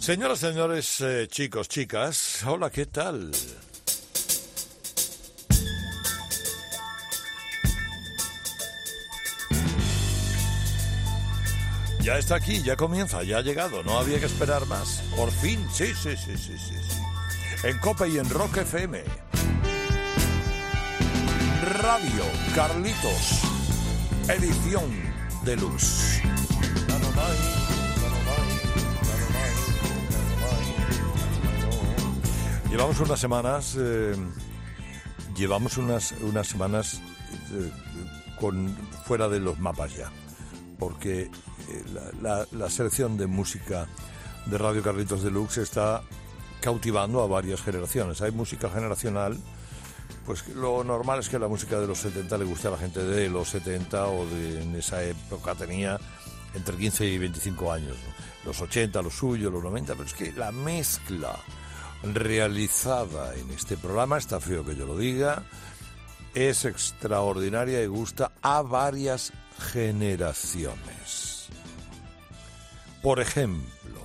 Señoras, señores, eh, chicos, chicas, hola, ¿qué tal? Ya está aquí, ya comienza, ya ha llegado, no había que esperar más. Por fin, sí, sí, sí, sí, sí, sí. En Cope y en Rock FM. Radio Carlitos, edición de luz. Llevamos unas semanas, eh, llevamos unas, unas semanas eh, con fuera de los mapas ya, porque eh, la, la- selección de música de Radio Carlitos Deluxe está cautivando a varias generaciones. Hay música generacional, pues lo normal es que la música de los 70 le guste a la gente de los 70 o de en esa época tenía entre 15 y 25 años. Los 80, los suyos, los 90, pero es que la mezcla realizada en este programa, está feo que yo lo diga, es extraordinaria y gusta a varias generaciones. Por ejemplo,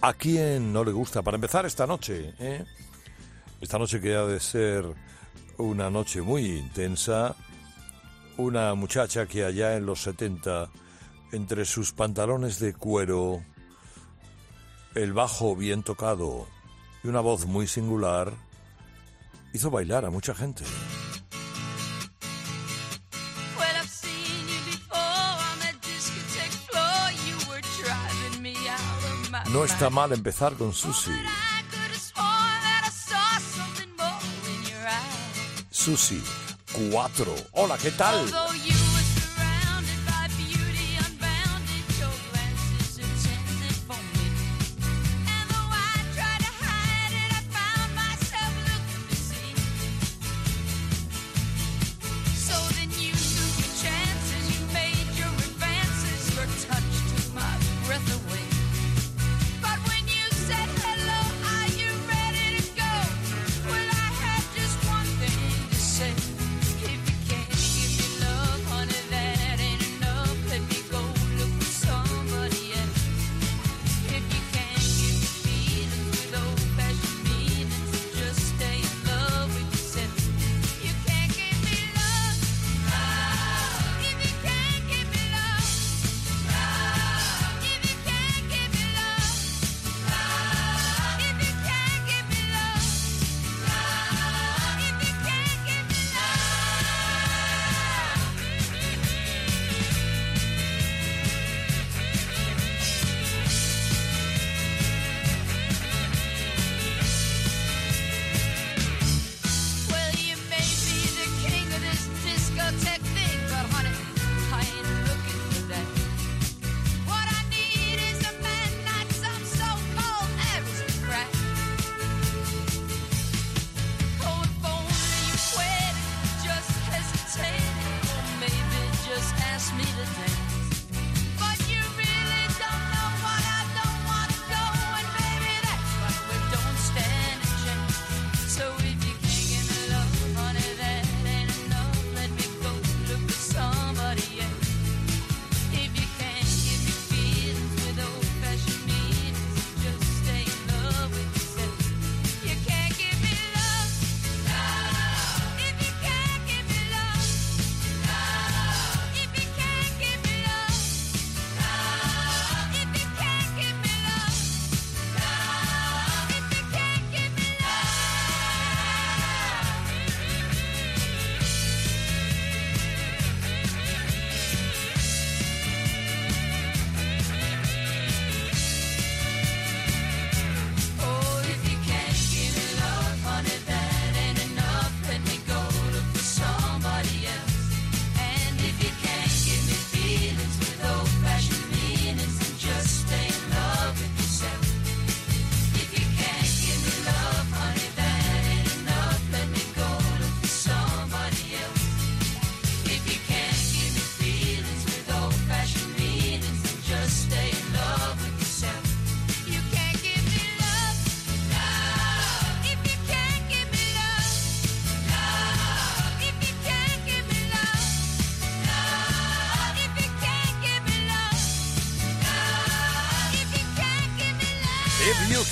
¿a quién no le gusta? Para empezar esta noche, ¿eh? Esta noche que ha de ser una noche muy intensa, una muchacha que allá en los 70, entre sus pantalones de cuero, el bajo bien tocado y una voz muy singular, hizo bailar a mucha gente. No está mal empezar con Susi. But I could have sworn that I saw something more in your eyes. Susi, 4. Hola, ¿qué tal?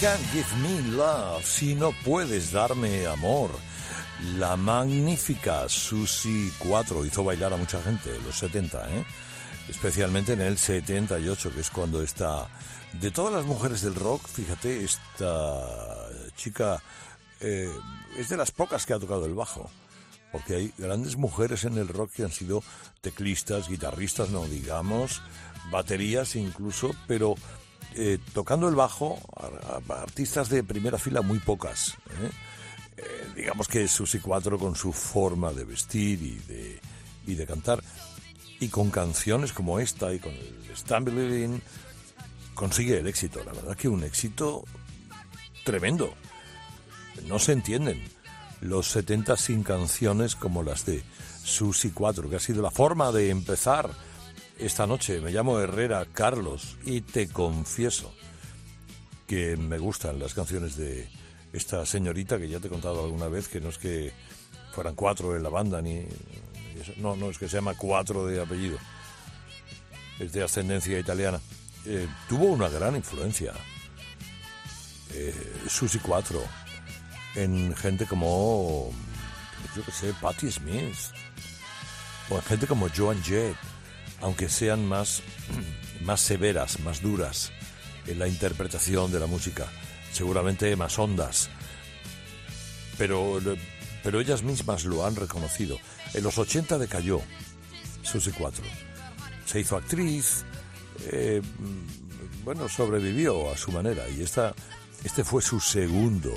Can't give me love, si no puedes darme amor. La magnífica Susi 4 hizo bailar a mucha gente en los 70, ¿eh? especialmente en el 78, que es cuando está... De todas las mujeres del rock, fíjate, esta chica eh, es de las pocas que ha tocado el bajo, porque hay grandes mujeres en el rock que han sido teclistas, guitarristas, no digamos, baterías incluso, pero eh, tocando el bajo, artistas de primera fila muy pocas. ¿eh? Eh, digamos que Susi 4 con su forma de vestir y de, y de cantar, y con canciones como esta y con el Stumbling, consigue el éxito. La verdad que un éxito tremendo. No se entienden los 70 sin canciones como las de Susi 4, que ha sido la forma de empezar esta noche. Me llamo Herrera Carlos y te confieso que me gustan las canciones de esta señorita que ya te he contado alguna vez, que no es que fueran cuatro en la banda, ni... No, no, es que se llama cuatro de apellido. Es de ascendencia italiana. Eh, tuvo una gran influencia. Eh, Susi 4 en gente como, yo que sé, Patti Smith, o en gente como Joan Jett, aunque sean más, más severas, más duras en la interpretación de la música, seguramente más hondas, pero, pero ellas mismas lo han reconocido. En los 80 decayó Susi 4. Se hizo actriz, eh, bueno, sobrevivió a su manera y esta, este fue su segundo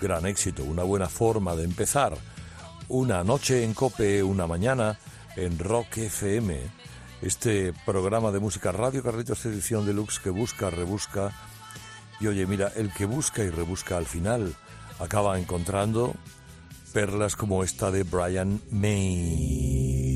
gran éxito, una buena forma de empezar. Una noche en Cope, una mañana en Rock FM, este programa de música Radio Carlitos edición deluxe que busca, rebusca. Y oye, mira, el que busca y rebusca al final acaba encontrando perlas como esta de Brian May.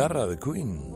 Guitarra de Queen.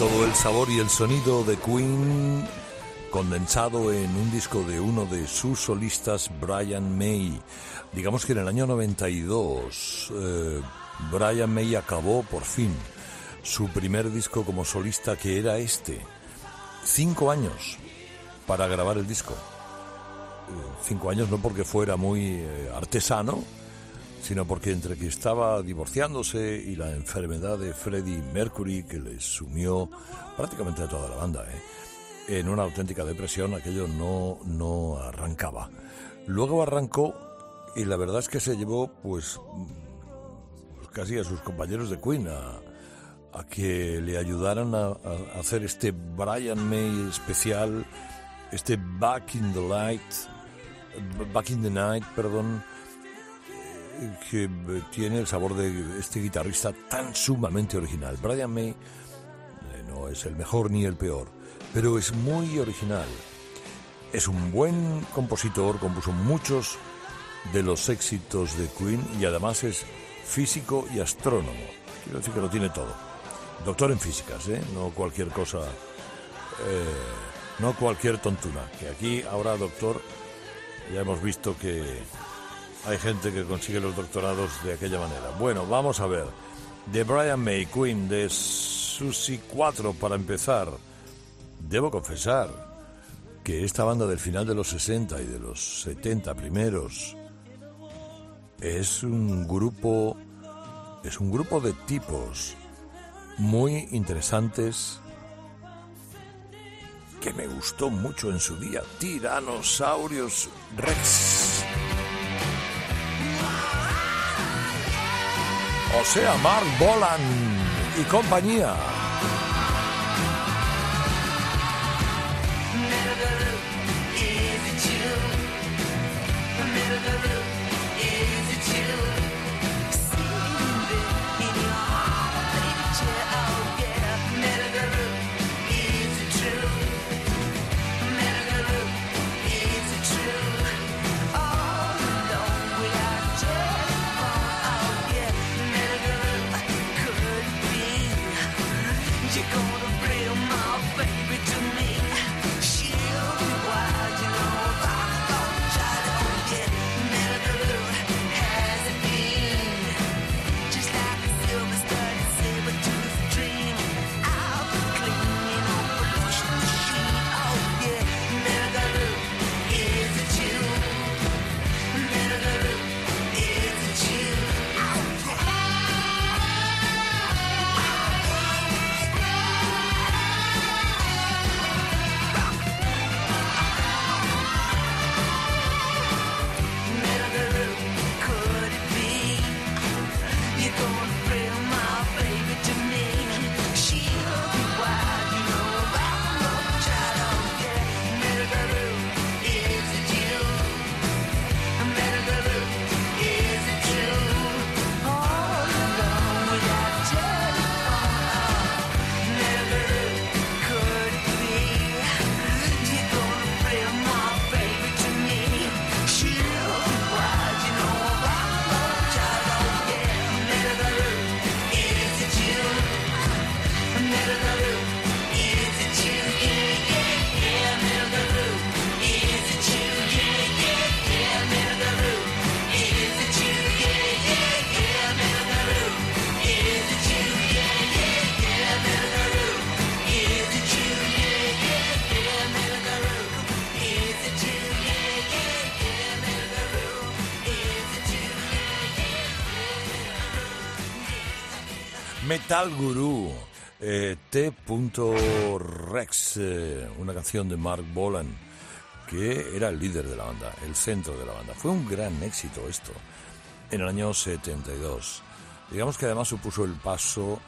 Todo el sabor y el sonido de Queen condensado en un disco de uno de sus solistas, Brian May. Digamos que en el año 92, eh, Brian May acabó por fin su primer disco como solista, que era este. Cinco años para grabar el disco. Eh, cinco años no porque fuera muy eh, artesano, sino porque entre que estaba divorciándose y la enfermedad de Freddie Mercury, que le sumió prácticamente a toda la banda, ¿eh? en una auténtica depresión, aquello no, no arrancaba. Luego arrancó y la verdad es que se llevó, pues, pues casi a sus compañeros de Queen a, a que le ayudaran a, a hacer este Brian May especial, este Back in the Light, Back in the Night, perdón, que eh, tiene el sabor de este guitarrista tan sumamente original. Brian May eh, no es el mejor ni el peor, pero es muy original. Es un buen compositor, compuso muchos de los éxitos de Queen y además es físico y astrónomo. Quiero decir que lo tiene todo. Doctor en físicas, ¿eh? no cualquier cosa, eh, no cualquier tontuna. Que aquí ahora, doctor, ya hemos visto que hay gente que consigue los doctorados de aquella manera. Bueno, vamos a ver. De Brian May, Queen, de Susie 4 para empezar. Debo confesar que esta banda del final de los 60 y de los 70 primeros es un grupo es un grupo de tipos muy interesantes que me gustó mucho en su día. Tiranosaurios Rex. O sea, Mark Bolan y compañía. Metal Guru, eh, T.Rex, eh, una canción de Mark Bolan, que era el líder de la banda, el centro de la banda. Fue un gran éxito esto, en el año 72. Digamos que además supuso el paso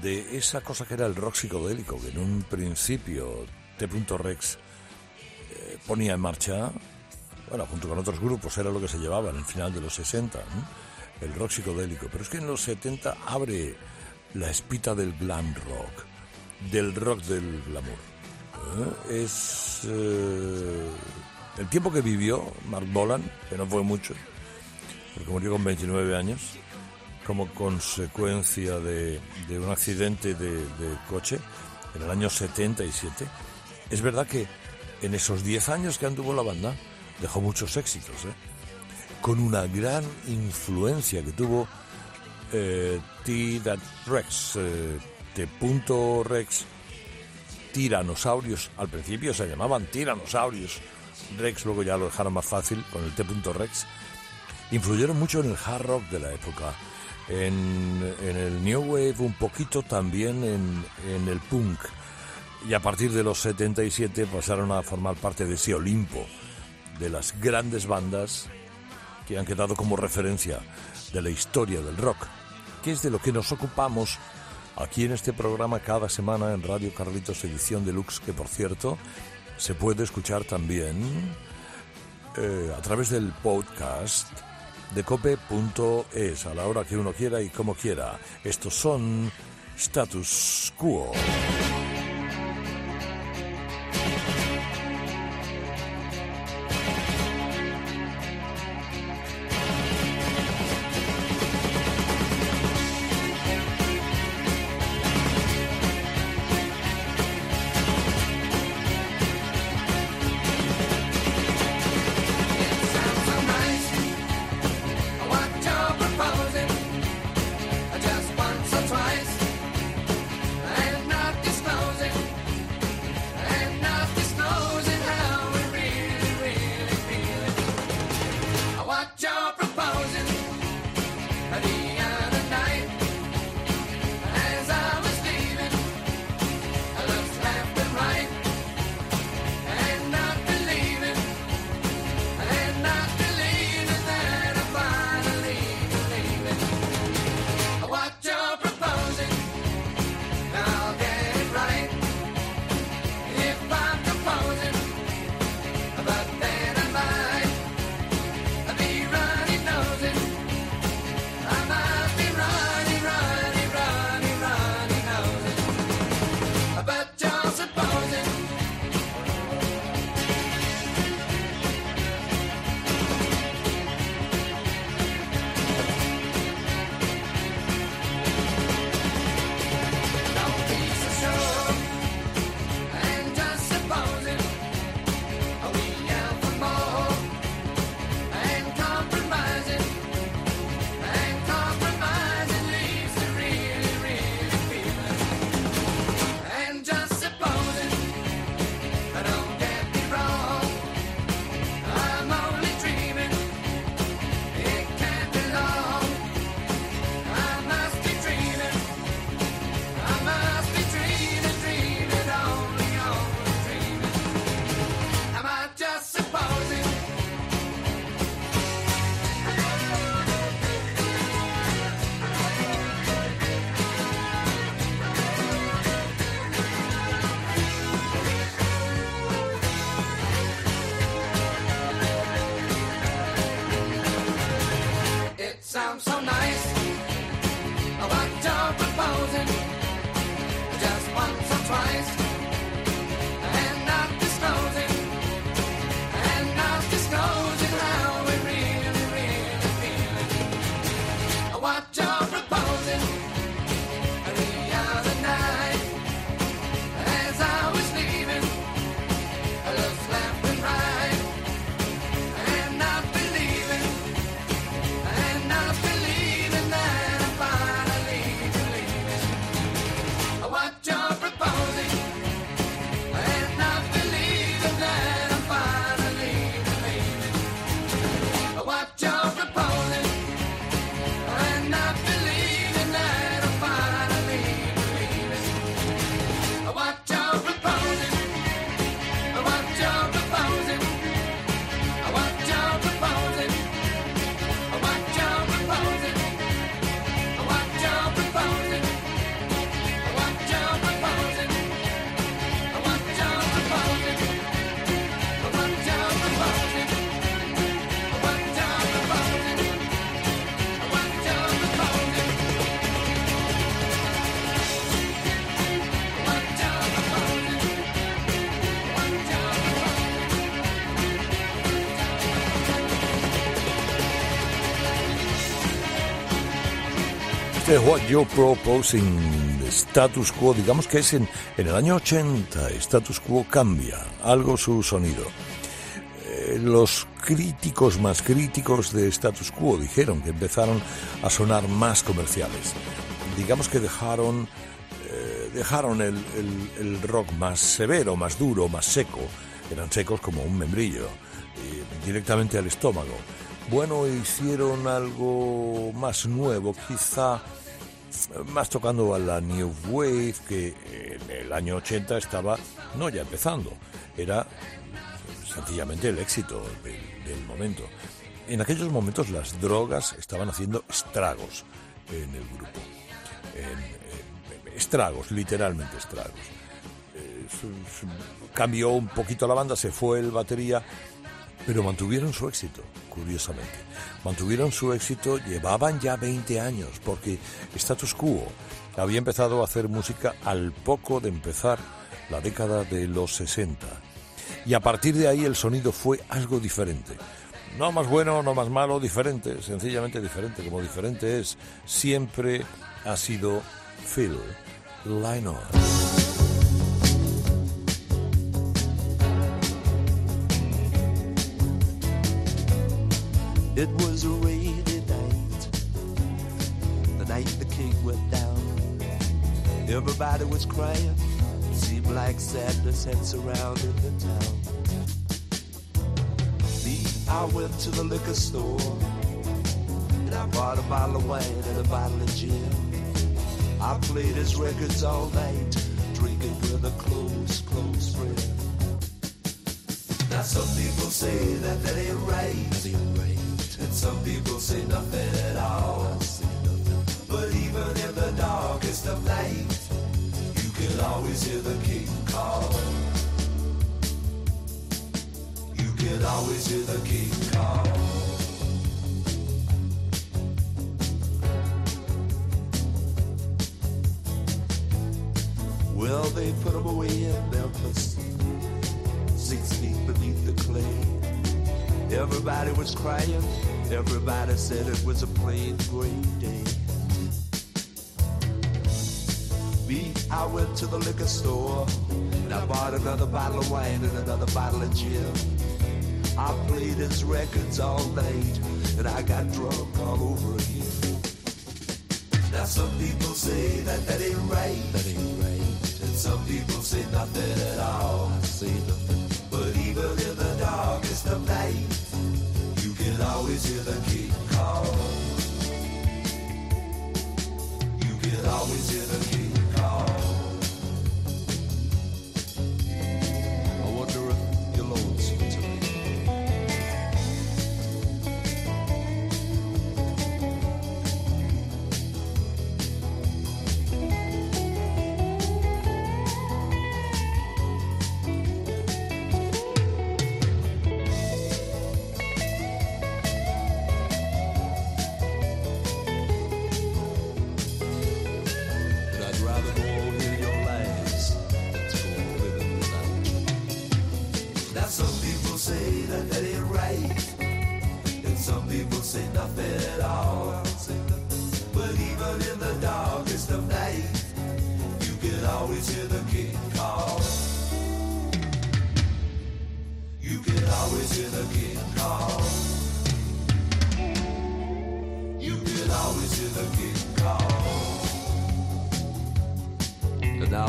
de esa cosa que era el rock psicodélico, que en un principio T.Rex eh, ponía en marcha, bueno, junto con otros grupos, era lo que se llevaba en el final de los 60, ¿no? el rock psicodélico. Pero es que en los 70 abre la espita del glam rock, del rock del glamour. ¿eh? Es eh, el tiempo que vivió Mark Bolan, que no fue mucho, porque murió con 29 años, como consecuencia de, un accidente de, de coche en el año 77. Es verdad que en esos 10 años que anduvo la banda dejó muchos éxitos, ¿eh? con una gran influencia que tuvo eh, T. That Rex, eh, T. punto Rex, tiranosaurios. Al principio se llamaban tiranosaurios. Rex luego ya lo dejaron más fácil con el T. punto Rex. Influyeron mucho en el hard rock de la época, en, en el New Wave, un poquito también en, en el punk. Y a partir de los 77 pasaron a formar parte de ese Olimpo, de las grandes bandas que han quedado como referencia de la historia del rock, que es de lo que nos ocupamos aquí en este programa cada semana en Radio Carlitos Edición Deluxe, que por cierto se puede escuchar también eh, a través del podcast de cope.es a la hora que uno quiera y como quiera. Estos son Status Quo. Sounds so nice. What You're Proposing, Status Quo, digamos que es en, en el año 80, Status Quo cambia algo su sonido. Eh, los críticos más críticos de Status Quo dijeron que empezaron a sonar más comerciales. Digamos que dejaron, eh, dejaron el, el- rock más severo, más duro, más seco. Eran secos como un membrillo, directamente al estómago. Bueno, hicieron algo más nuevo, quizá más tocando a la New Wave, que en el año 80 estaba, no ya empezando, era sencillamente el éxito del, momento. En aquellos momentos las drogas estaban haciendo estragos en el grupo. En- estragos, literalmente estragos. Eh, cambió un poquito la banda, se fue el batería, pero mantuvieron su éxito, curiosamente. Mantuvieron su éxito, llevaban ya 20 años, porque Status Quo había empezado a hacer música al poco de empezar la década de los 60. Y a partir de ahí el sonido fue algo diferente. No más bueno, no más malo, diferente, sencillamente diferente. Como diferente es, siempre ha sido Phil Lynott. It was a rainy night, the night the king went down. Everybody was crying, seemed like sadness had surrounded the town. Me, I went to the liquor store, and I bought a bottle of wine and a bottle of gin. I played his records all night, drinking with a close, close friend. Now some people say that that ain't right. Nothing at all. But even in the darkest of night, you can always hear the king call. You can always hear the king call. Well, they put him away in Memphis six feet beneath the clay. Everybody was crying, everybody said it was a plain gray day. Me, I went to the liquor store, and I bought another bottle of wine and another bottle of gin. I played his records all night, and I got drunk all over again. Now some people say that that ain't right. That ain't right. And some people say nothing at all. I say nothing. But even in the darkest of night, can always hear the king call. You can always hear the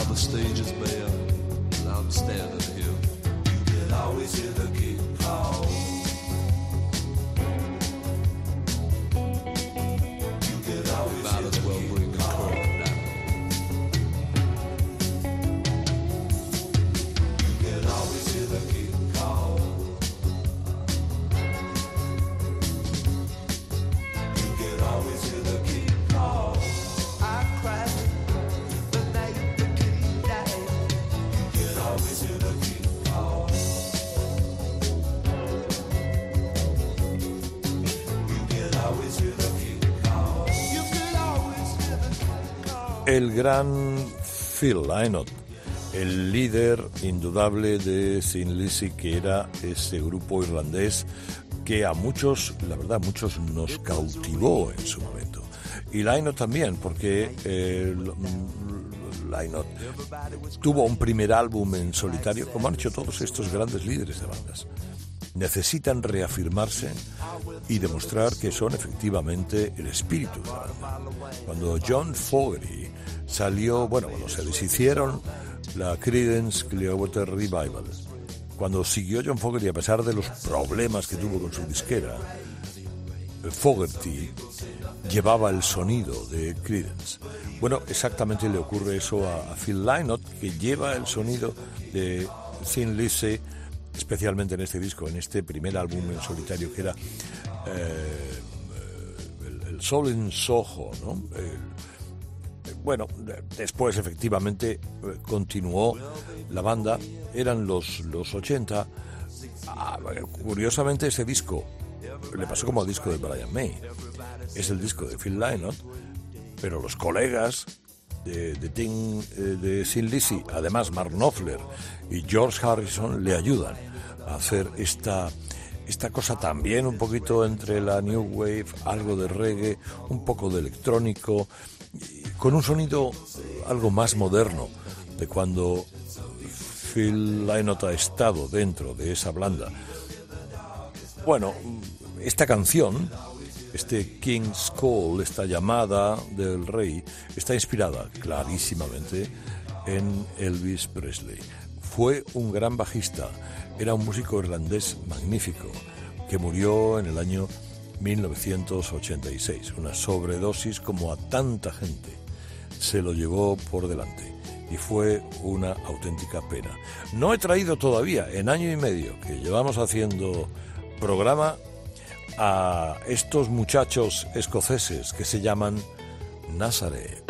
the stage is bare, el gran Phil Lynott, el líder indudable de Sin Lizzy, que era ese grupo irlandés que a muchos, la verdad, a muchos nos cautivó en su momento. Y Lynott también, porque eh, mm, Lynott tuvo un primer álbum en solitario, como han hecho todos estos grandes líderes de bandas. Necesitan reafirmarse y demostrar que son efectivamente el espíritu. Cuando John Fogerty salió, bueno, cuando se deshicieron la Creedence Clearwater Revival, cuando siguió John Fogerty a pesar de los problemas que tuvo con su disquera, Fogerty llevaba el sonido de Creedence. Bueno, exactamente le ocurre eso a, a Phil Lynott, que lleva el sonido de Thin Lizzy, especialmente en este disco, en este primer álbum en solitario que era eh, el, Soul in Soho, ¿no? El- bueno, de- después efectivamente eh, continuó la banda, eran los, los 80. Ah, curiosamente ese disco le pasó como al disco de Brian May. Es el disco de Phil Lynott, pero los colegas de, de, Tim, eh, de Sin Lizzy, además Mark Knopfler y George Harrison, le ayudan a hacer esta, esta cosa también un poquito entre la New Wave, algo de reggae, un poco de electrónico, con un sonido eh, algo más moderno de cuando Phil Lynott ha estado dentro de esa blanda. Bueno, esta canción, este King's Call, esta llamada del rey, está inspirada clarísimamente en Elvis Presley. Fue un gran bajista, era un músico irlandés magnífico que murió en el año 1986. Una sobredosis como a tanta gente se lo llevó por delante y fue una auténtica pena. No he traído todavía, en año y medio que llevamos haciendo programa, a estos muchachos escoceses que se llaman Nazareth.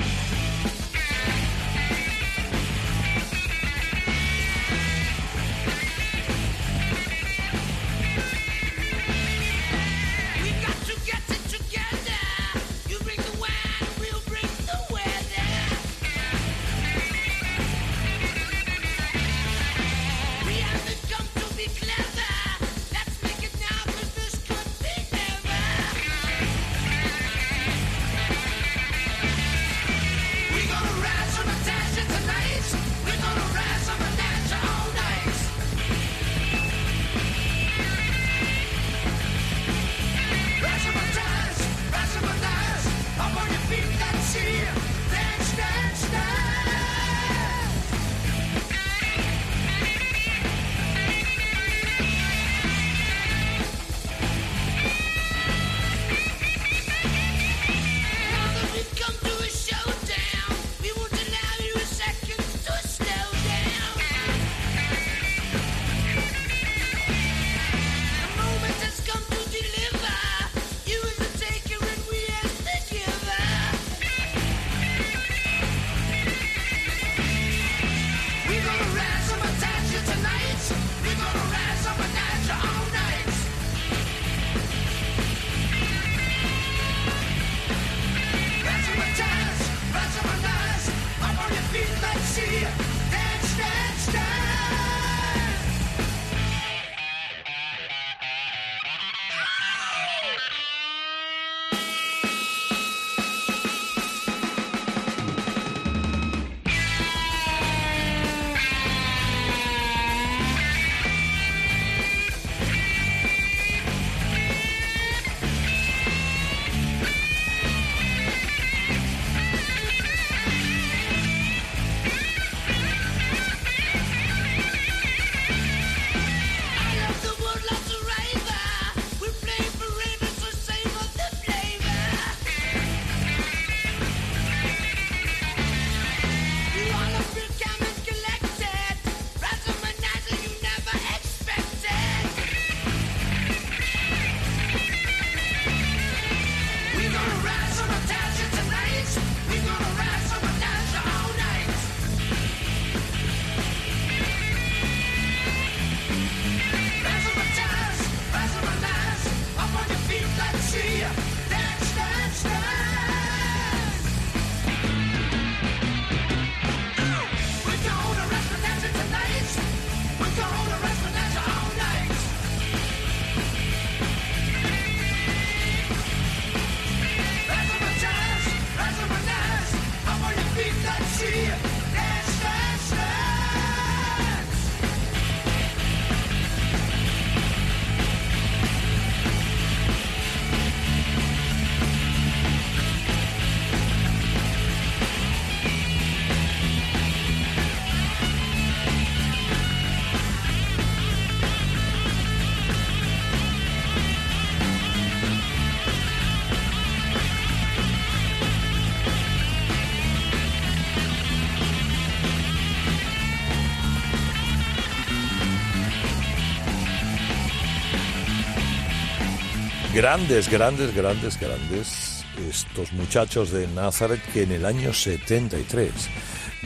Grandes, grandes, grandes, grandes estos muchachos de Nazareth que en el año 73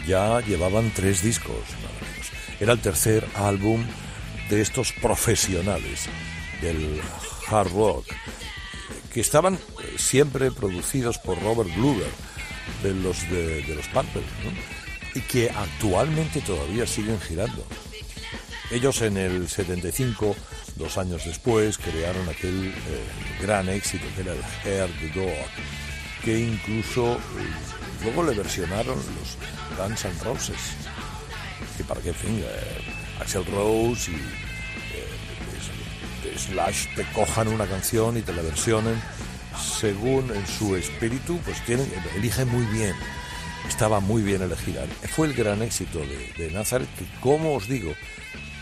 ya llevaban tres discos. Era el tercer álbum de estos profesionales del hard rock que estaban siempre producidos por Robert Bluger de los de, los Purple y que actualmente todavía siguen girando. Ellos en el 75, dos años después, crearon aquel eh, gran éxito que era el Hair the Dog, que incluso eh, luego le versionaron los Guns N' Roses. Que para en fin, eh, Axel Rose y Slash te cojan una canción y te la versionen según en su espíritu, pues tienen, eligen muy bien. Estaba muy bien elegida. Fue el gran éxito de, de Nazareth, que como os digo,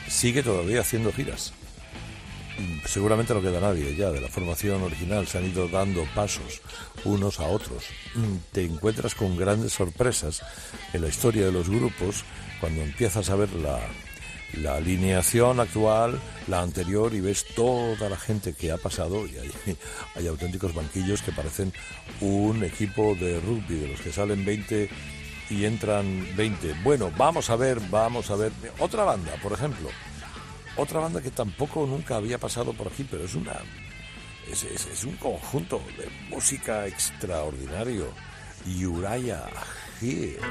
sigue todavía haciendo giras. Seguramente no queda nadie ya de la formación original, se han ido dando pasos unos a otros. Mm, Te encuentras con grandes sorpresas en la historia de los grupos cuando empiezas a ver la, la alineación actual, la anterior, y ves toda la gente que ha pasado, y hay, hay auténticos banquillos que parecen un equipo de rugby, de los que salen 20 y entran 20. Bueno, vamos a ver, vamos a ver. Otra banda, por ejemplo. Otra banda que tampoco nunca había pasado por aquí, pero es una. Es, un conjunto de música extraordinario. Uriah Heep.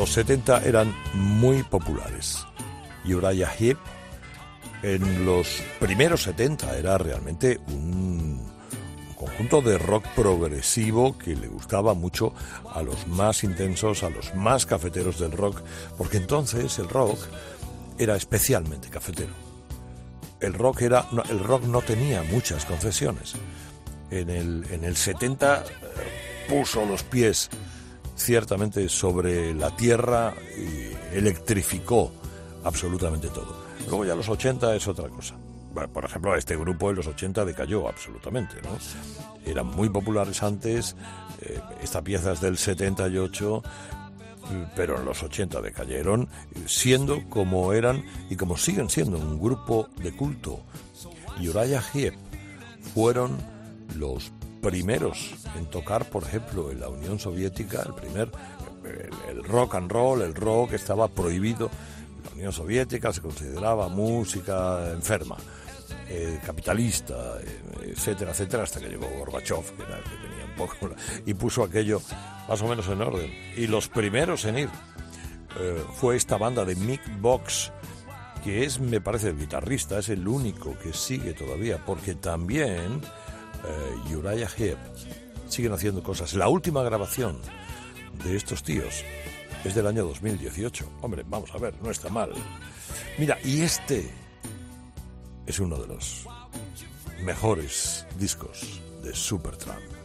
Los 70 eran muy populares. Uriah Heep en los primeros 70 era realmente un, un conjunto de rock progresivo que le gustaba mucho a los más intensos, a los más cafeteros del rock, porque entonces el rock era especialmente cafetero. El rock, era, el rock no tenía muchas concesiones. En el, en el 70 eh, puso los pies ciertamente sobre la tierra y electrificó absolutamente todo. Luego ya los 80 es otra cosa. Por ejemplo, este grupo en los 80 decayó absolutamente, ¿no? Eran muy populares antes, eh, esta pieza es del 78, eh, pero en los 80 decayeron, siendo como eran y como siguen siendo un grupo de culto. Uriah Heep fueron los primeros en tocar, por ejemplo, en la Unión Soviética, el primer, el, el rock and roll, el rock estaba prohibido. En la Unión Soviética se consideraba música enferma, eh, capitalista, eh, etcétera, etcétera, hasta que llegó Gorbachev, que, era el que tenía un poco, y puso aquello más o menos en orden. Y los primeros en ir eh, fue esta banda de Mick Box, que es, me parece, el guitarrista, es el único que sigue todavía, porque también eh, Uriah Heep siguen haciendo cosas. La última grabación de estos tíos es del año 2018. Hombre, vamos a ver, no está mal. Mira, y este es uno de los mejores discos de Supertramp.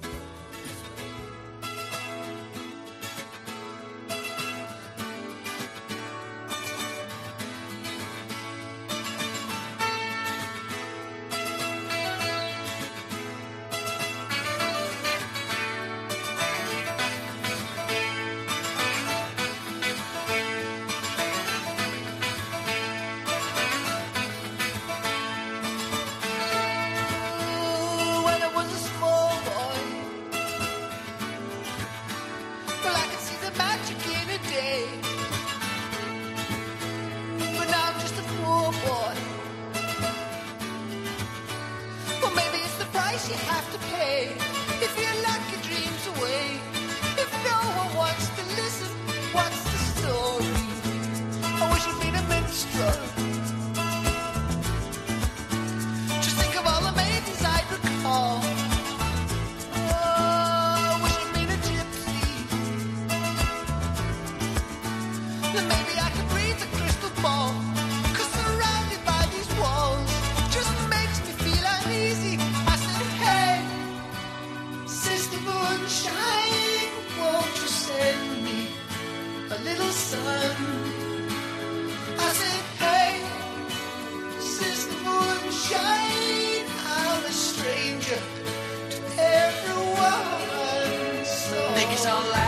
So Think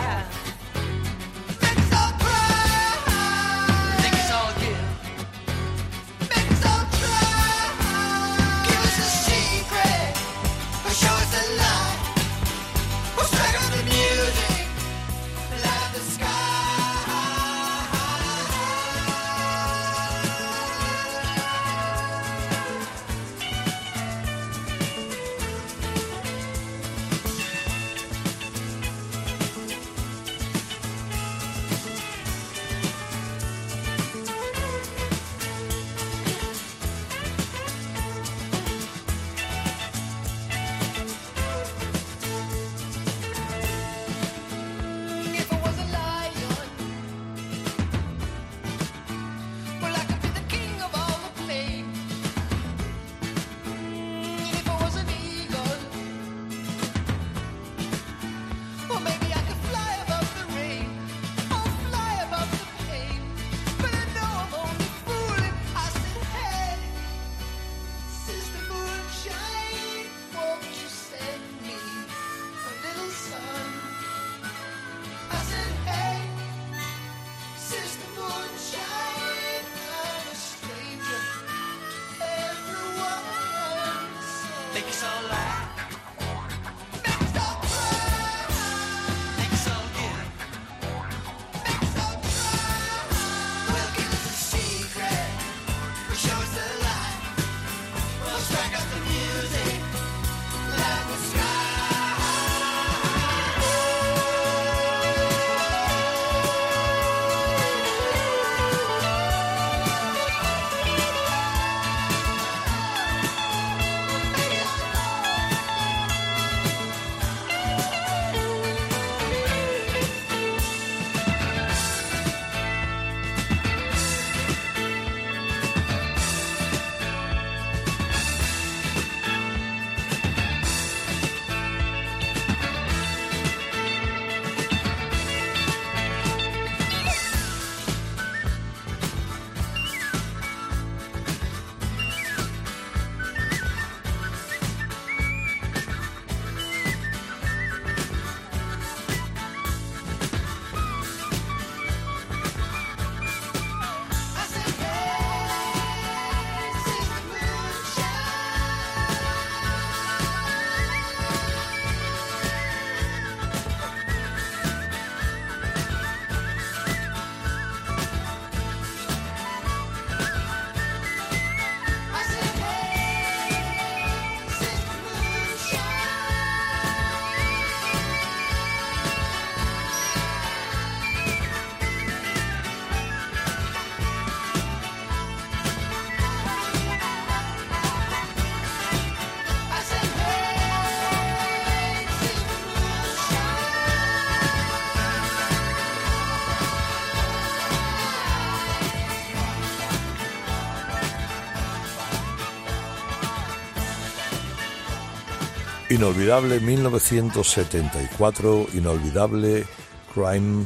Inolvidable 1974, inolvidable Crime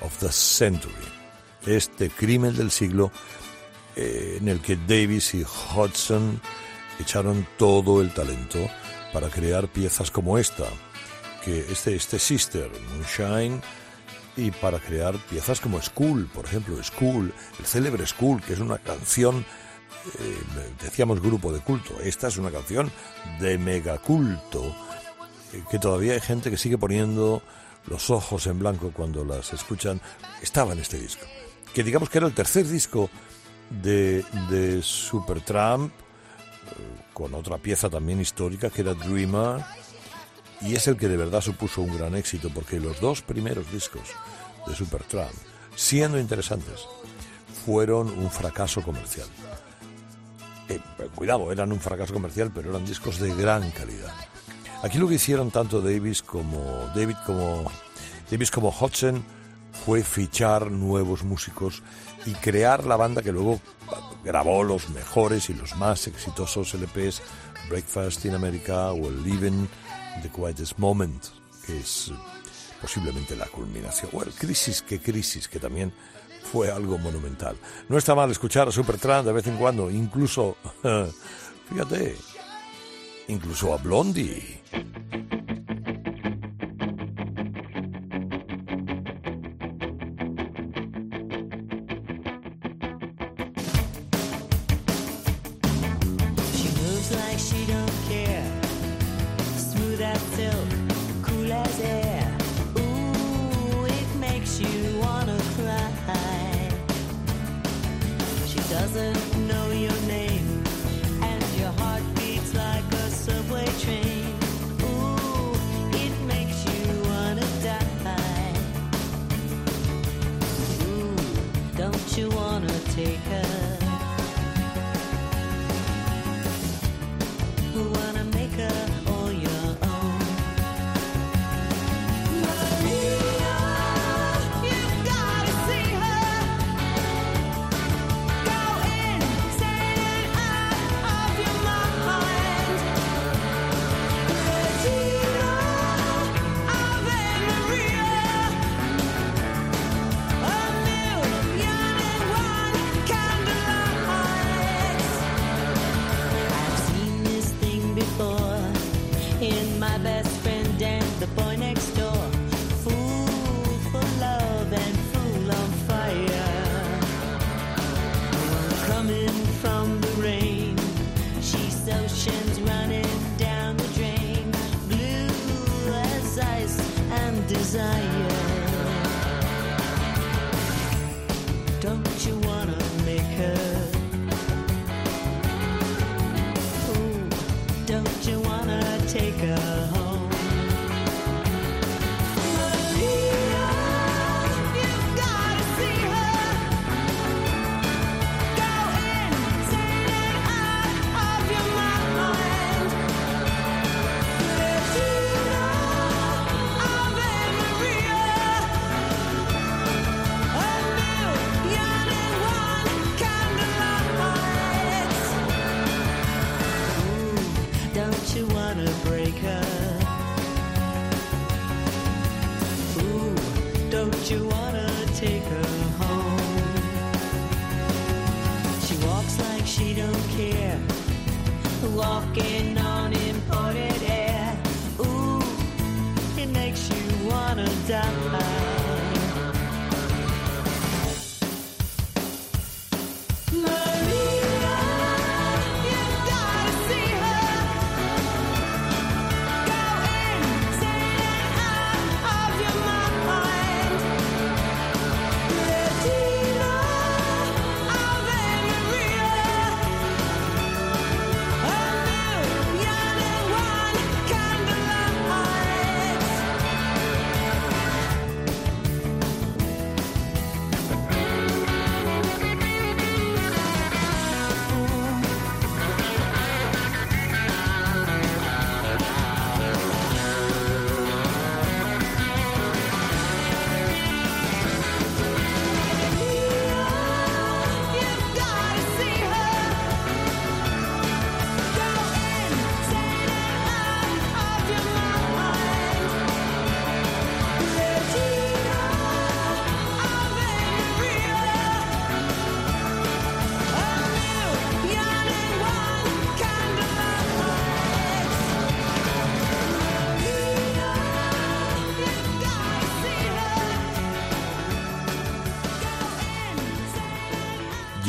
of the Century. Este crimen del siglo eh, en el que Davis y Hudson echaron todo el talento para crear piezas como esta, que este, este Sister, Moonshine, y para crear piezas como School, por ejemplo, School, el célebre School, que es una canción, eh, decíamos grupo de culto, esta es una canción de megaculto, eh, que todavía hay gente que sigue poniendo los ojos en blanco cuando las escuchan, estaba en este disco, que digamos que era el tercer disco de, de Supertramp, eh, con otra pieza también histórica que era Dreamer, y es el que de verdad supuso un gran éxito porque los dos primeros discos de Supertramp, siendo interesantes, fueron un fracaso comercial. Eh, cuidado, eran un fracaso comercial, pero eran discos de gran calidad. Aquí lo que hicieron tanto Davis como David como Davis como Hudson fue fichar nuevos músicos y crear la banda que luego grabó los mejores y los más exitosos LPs Breakfast in America o el Living The Quietest Moment, que es eh, posiblemente la culminación, o el Crisis que Crisis, que también fue algo monumental. No está mal escuchar a Supertramp de vez en cuando, incluso, fíjate, incluso a Blondie.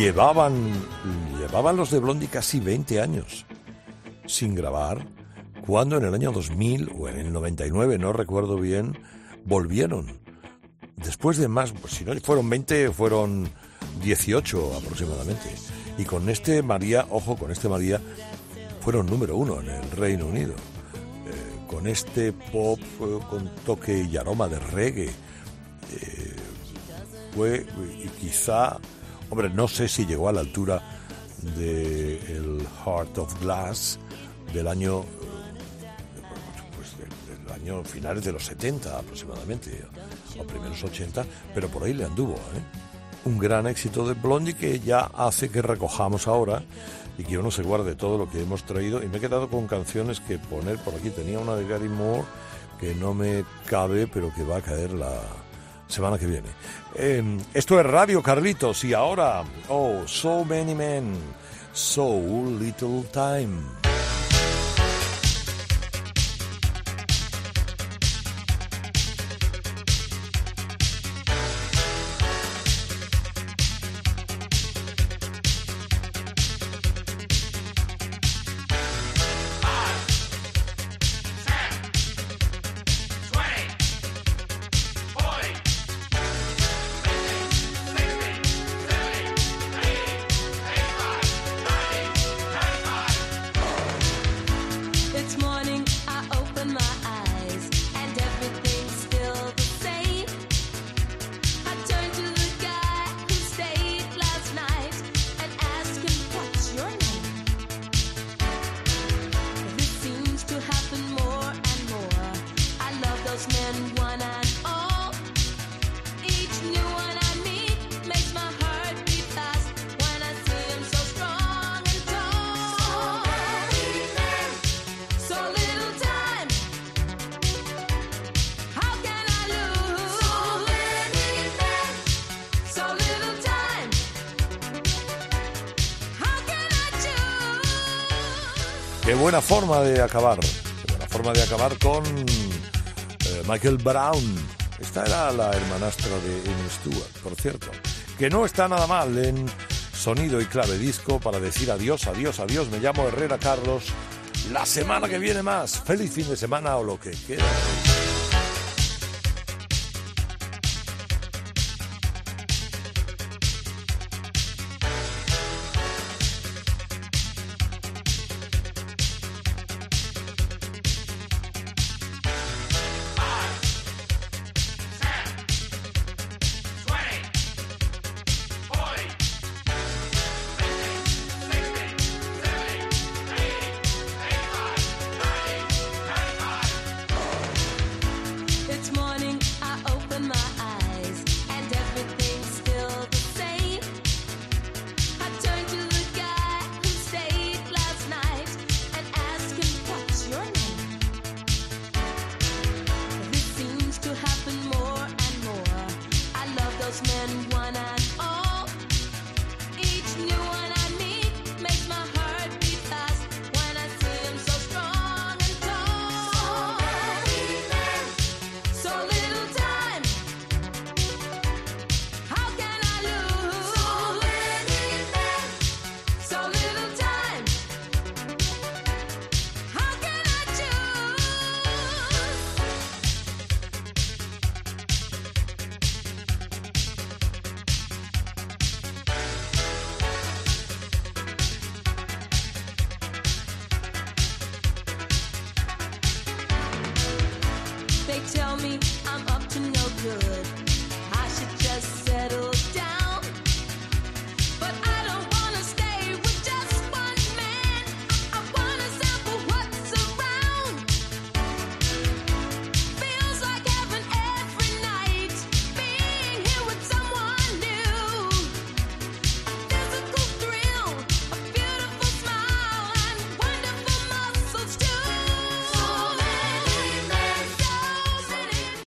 Llevaban, llevaban los de Blondie casi 20 años sin grabar, cuando en el año 2000 o en el 99, no recuerdo bien, volvieron. Después de más, pues, si no fueron 20, fueron 18 aproximadamente. Y con este María, ojo, con este María, fueron número uno en el Reino Unido. Eh, con este pop eh, con toque y aroma de reggae. eh, fue, y quizá, hombre, no sé si llegó a la altura de Heart of Glass del año eh, pues del, del año finales de los 70 aproximadamente o primeros 80 pero por ahí le anduvo ¿eh? un gran éxito de Blondie que ya hace que recojamos ahora y que uno se guarde todo lo que hemos traído y me he quedado con canciones que poner por aquí tenía una de Gary Moore que no me cabe pero que va a caer la semana que viene. Eh, esto es Radio Carlitos y ahora, oh, So Many Men, So Little Time. Buena forma de acabar. Buena forma de acabar con eh, Michael Brown. Esta era la hermanastra de Amy Stewart, por cierto. Que no está nada mal en sonido y clave disco para decir adiós, adiós, adiós. Me llamo Herrera Carlos. La semana que viene más. Feliz fin de semana o lo que queda.